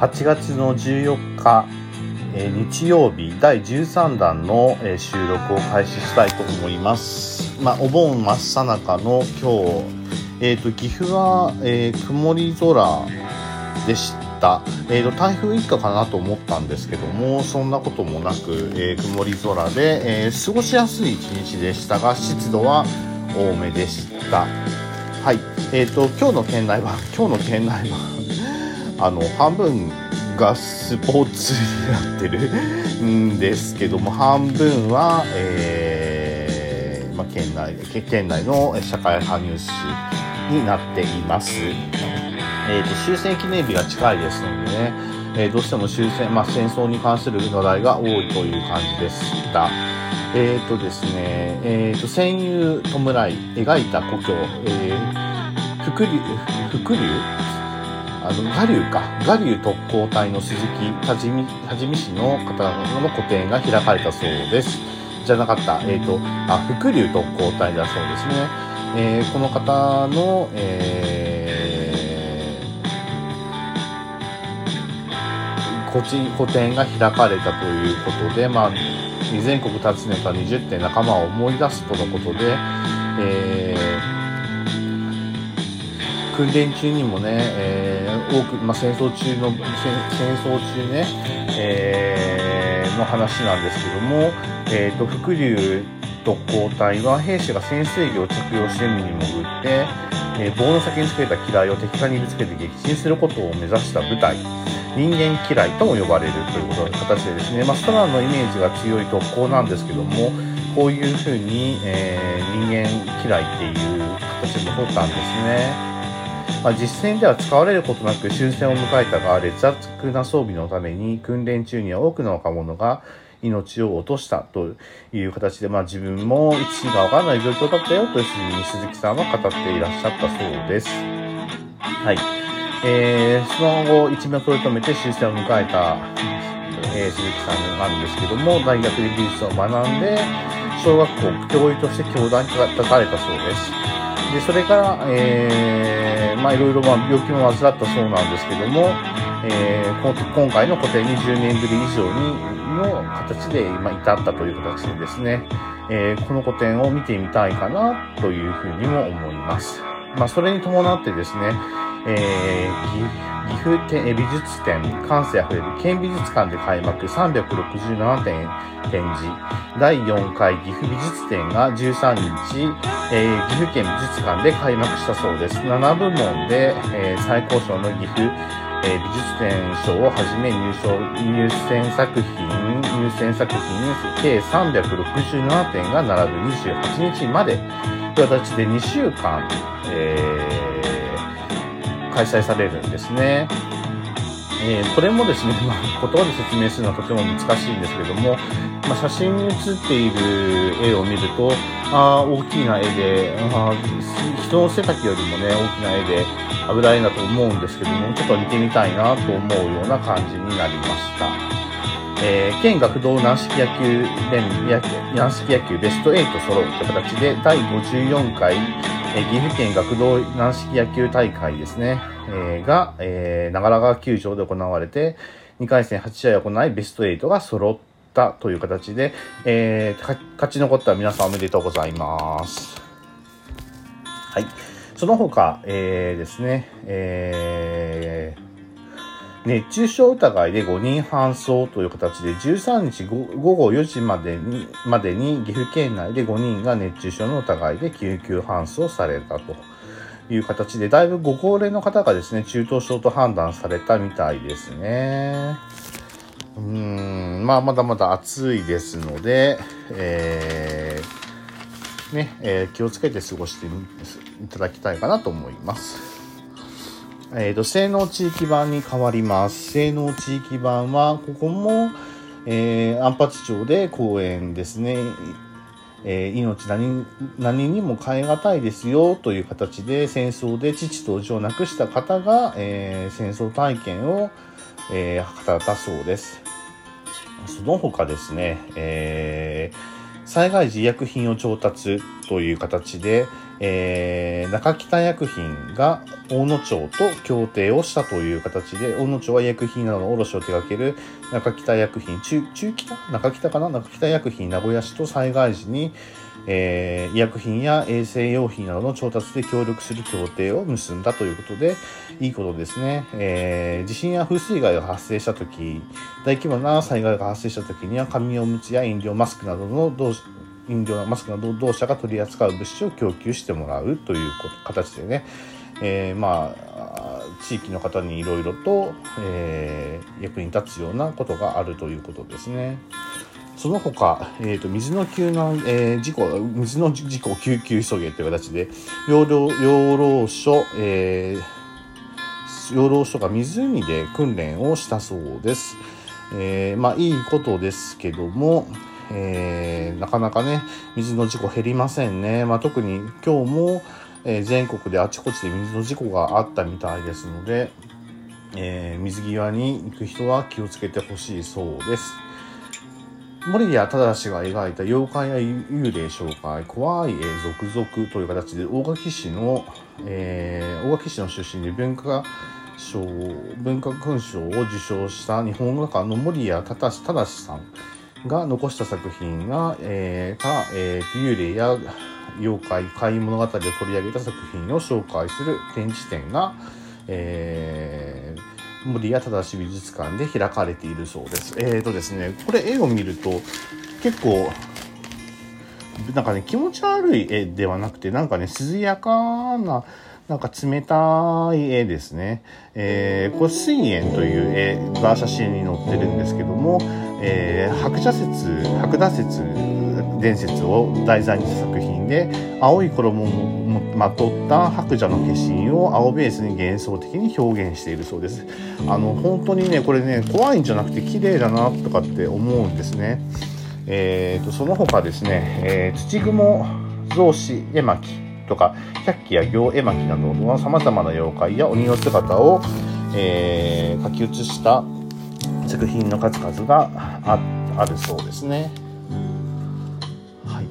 8月の14日、え、日曜日第13弾の、え、収録を開始したいと思います。まあ、お盆真っ最中の今日、えーと、岐阜は、えー、曇り空でした。えーと、台風一過かなと思ったんですけどもそんなこともなく、えー、曇り空で、えー、過ごしやすい一日でしたが湿度は多めでした。はい、えーと、今日の県内は今日の県内はあの半分がスポーツになってるんですけども半分は、えーまあ、県内県内の社会派ニュースになっています。えーと、終戦記念日が近いですのでね、えー、どうしても終戦、まあ、戦争に関する話題が多いという感じでした。えっ、ー、とですね、えっ、ー、と、戦友弔い、描いた故郷、えー、福竜、福竜？あの、ガリュウか。ガリュウ特攻隊の鈴木多治見、多治見市の方の個展が開かれたそうです。じゃなかった。えっ、ー、と、あ、福竜特攻隊だそうですね。えー、この方の、えー、個人、個展が開かれたということで、まあ、全国訪ねた20点仲間を思い出すとのことで、えー、訓練中にもね、えー、多く、まあ、戦争中の、戦争中ね、えー、の話なんですけども、え、ー、と、伏流特攻隊は兵士が潜水着を着用して海に潜って、えー、棒の先につけた機雷を敵艦にぶつけて撃沈することを目指した部隊。人間嫌いとも呼ばれるということ形でですね、まあ、ストランのイメージが強い特攻なんですけども、こういうふうに、えー、人間嫌いっていう形も取ったんですね。まあ、実戦では使われることなく終戦を迎えたが、劣悪な装備のために訓練中には多くの若者が命を落としたという形で、まあ、自分も一時がわからない状況だったよというふうに鈴木さんは語っていらっしゃったそうです。はい。えー、その後、一命を取り留めて終戦を迎えた、えー、鈴木さんなんですけども、大学で技術を学んで、小学校教諭として教団に立たれたそうです。で、それから、えー、まあいろいろまあ病気も患ったそうなんですけども、えー、今回の個展に10年ぶり以上にの形で今至ったという形でですね、えー、この個展を見てみたいかなというふうにも思います。まあ、それに伴ってですね、えー、岐阜展美術展、感性あふれる県美術館で開幕367点展示、第4回岐阜美術展が13日、えー、岐阜県美術館で開幕したそうです。7部門で、えー、最高賞の岐阜、えー、美術展賞をはじめ入賞、入選作品、入選作品計367点が並ぶ28日までという形で2週間、えー開催されるんですね。えー、これもですね、まあ、言葉で説明するのはとても難しいんですけども、まあ、写真に写っている絵を見ると、あ大きな絵であ、人の背丈よりもね、大きな絵で油絵だと思うんですけども、ちょっと見てみたいなと思うような感じになりました。えー、県学童軟式野球連軟式野球ベスト8揃うという形で第54回え岐阜県学童軟式野球大会ですね、えー、が、えー、長良川球場で行われて、2回戦8試合を行い、ベスト8が揃ったという形で、えー、勝ち残った皆さんおめでとうございます。はい。その他、えー、ですね、えー、熱中症疑いで5人搬送という形で、13日午後4時までに、までに岐阜県内で5人が熱中症の疑いで救急搬送されたという形で、だいぶご高齢の方がですね、中等症と判断されたみたいですね。うーん、まあ、まだまだ暑いですので、えー、ね、えー、気をつけて過ごしていただきたいかなと思います。えっ、ー、と、性能地域版に変わります。性能地域版は、ここも、えー、安八町で公演ですね。えー、命何何にも変え難いですよという形で戦争で父と父を亡くした方が、えー、戦争体験を、えー、語ったそうです。その他ですね、えー、災害時医薬品を調達という形で、えー、中北薬品が大野町と協定をしたという形で、大野町は薬品などの卸を手掛ける中北薬品、中、中北中北かな中北薬品名古屋市と災害時に、えー、医薬品や衛生用品などの調達で協力する協定を結んだということで、いいことですね。えー、地震や風水害が発生したとき、大規模な災害が発生したときには、紙おむつや飲料、マスクなどの同飲料、マスクなど同社が取り扱う物資を供給してもらうという形でね、えー、まあ、地域の方にいろいろと、えー、役に立つようなことがあるということですね。その他、えーと、水の救難、えー、事故、水の事故救急急げという形で、養老養老所、えー、養老所が湖で訓練をしたそうです。えー、まあいいことですけども、えー、なかなかね、水の事故減りませんね。まあ特に今日も、えー、全国であちこちで水の事故があったみたいですので、えー、水際に行く人は気をつけてほしいそうです。森谷正が描いた妖怪や幽霊紹介、怖い絵続々という形で、大垣市の、えー、大垣市の出身で文化賞、文化勲章を受賞した日本画家の森谷正さんが残した作品が、えー、か、えー、幽霊や妖怪、怪物語を取り上げた作品を紹介する展示展が、えー、森谷正美術館で開かれているそうです。えっ、ー、とですね、これ絵を見ると結構なんかね気持ち悪い絵ではなくてなんかね涼やかななんか冷たい絵ですね。えー、これ水煙という絵が写真に載ってるんですけども、えー、白蛇説、白蛇説伝説を題材にした作品で、青い衣をまとった白蛇の化身を青ベースに幻想的に表現しているそうです。あの、本当にね、これね、怖いんじゃなくて綺麗だなとかって思うんですね。えーと、その他ですね、えー、土雲造紙絵巻とか、百鬼や行絵巻などの様々な妖怪や鬼の姿を、えー、書き写した作品の数々があるそうですね。はい。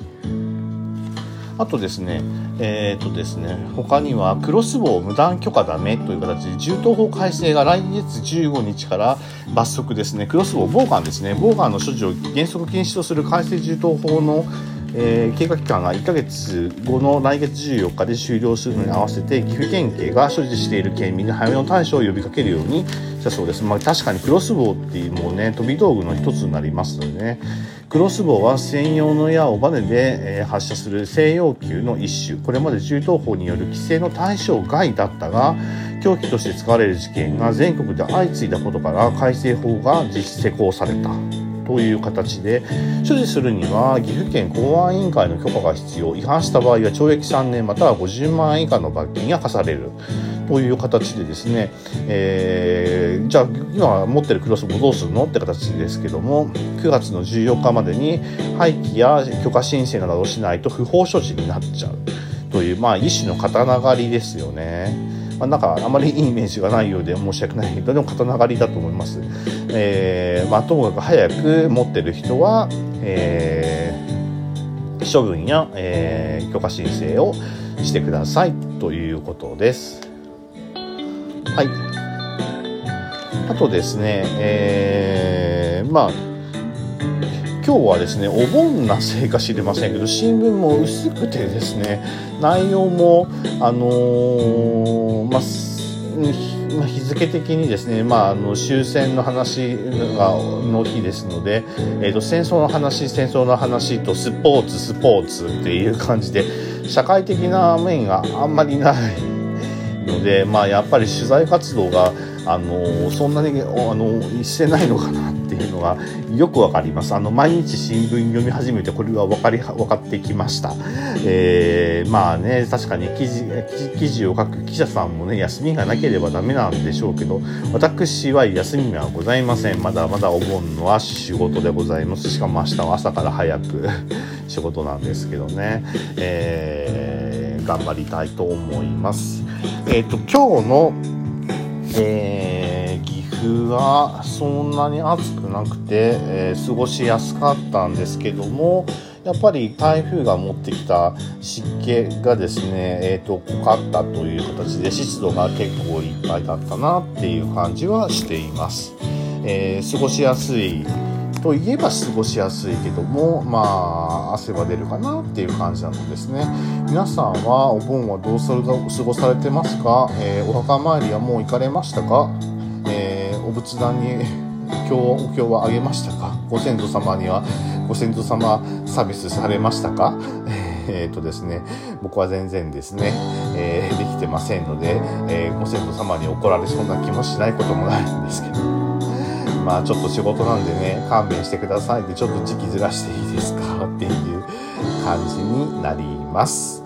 あとですね、えっ、ー、とですね、他にはクロスボウ無断許可ダメという形で銃刀法改正が来月15日から罰則ですね、クロスボウ、ボウガンですね、ボウガンの所持を原則禁止とする改正銃刀法のえー、経過期間が1ヶ月後の来月14日で終了するのに合わせて岐阜県警が所持している県民に早めの対処を呼びかけるようにしたそうです。まあ、確かにクロスボウっていうもうね飛び道具の一つになりますのでねクロスボウは専用の矢をバネで、えー、発射する西洋級の一種これまで銃刀法による規制の対象外だったが凶器として使われる事件が全国で相次いだことから改正法が実施施行された。という形で所持するには岐阜県公安委員会の許可が必要。違反した場合は懲役3年または50万円以下の罰金が課される。という形でですね、えー、じゃあ今持ってるクロスボどうするのって形ですけども9月の14日までに廃棄や許可申請などをしないと不法所持になっちゃう。というまあ一種の刀狩りですよね。まあ、なんかあまりいいイメージがないようで申し訳ないけどでも刀狩りだと思います、えーまあ、ともかく早く持ってる人は、えー、処分や、えー、許可申請をしてください。ということです。はい。あとですねえー、まあ今日はですねお盆なせいか知りませんけど新聞も薄くてですね内容もあのー、まあ日付的にですね、まあ、あの終戦の話がの日ですので、えーと、戦争の話戦争の話とスポーツスポーツっていう感じで社会的な面があんまりないので、まあ、やっぱり取材活動があのそんなにあのしてないのかなっていうのがよくわかります。あの毎日新聞読み始めてこれは分かり分かってきました、えー、まあね確かに記事記事を書く記者さんもね休みがなければダメなんでしょうけど私は休みはございません。まだまだお盆のは仕事でございます。しかも明日は朝から早く 仕事なんですけどね、えー、頑張りたいと思います えっ、ー、と今日のえー、岐阜はそんなに暑くなくて、えー、過ごしやすかったんですけどもやっぱり台風が持ってきた湿気がですね、えーと、濃かったという形で湿度が結構いっぱいだったなっていう感じはしています。え、過ごしやすいといえば過ごしやすいけどもまあ汗は出るかなっていう感じなのですね。皆さんはお盆はどうする過ごされてますか、えー、お墓参りはもう行かれましたか、えー、お仏壇に今日お経はあげましたか？ご先祖様にはご先祖様サービスされましたか？えっ、とですね、僕は全然ですね、えー、できてませんので、えー、ご先祖様に怒られそうな気もしないこともないんですけど。まあちょっと仕事なんでね、勘弁してくださいで、ちょっと時期ずらしていいですかっていう感じになります。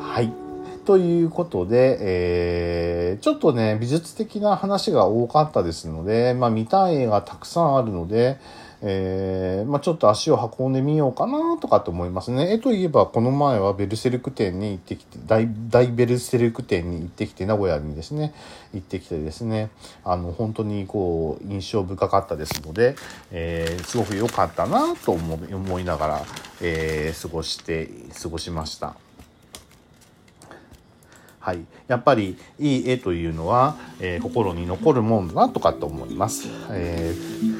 はい。ということで、えー、ちょっとね、美術的な話が多かったですので、まあ見たい絵がたくさんあるので、えー、まあ、ちょっと足を運んでみようかなとかと思いますね。絵といえば、この前はベルセルク店に行ってきて、大、大ベルセルク店に行ってきて、名古屋にですね、行ってきてですね、あの、本当にこう、印象深かったですので、えー、すごく良かったなと思いながら、え、過ごして、過ごしました。はい。やっぱりいい絵というのは、えー、心に残るもんだなとかと思います。えー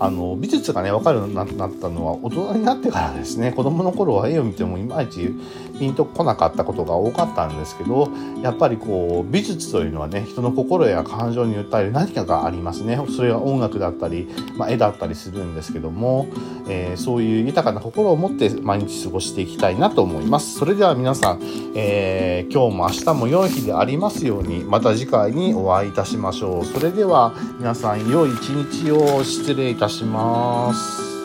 あの美術がね分かるようになったのは大人になってからですね。子供の頃は絵を見てもいまいちピンとこなかったことが多かったんですけどやっぱりこう美術というのはね人の心や感情に訴える何かがありますね。それは音楽だったり、まあ、絵だったりするんですけども、えー、そういう豊かな心を持って毎日過ごしていきたいなと思います。それでは皆さん、えー、今日も明日も良い日でありますようにまた次回にお会いいたしましょう。それでは皆さん良い一日を。失礼いたします。します。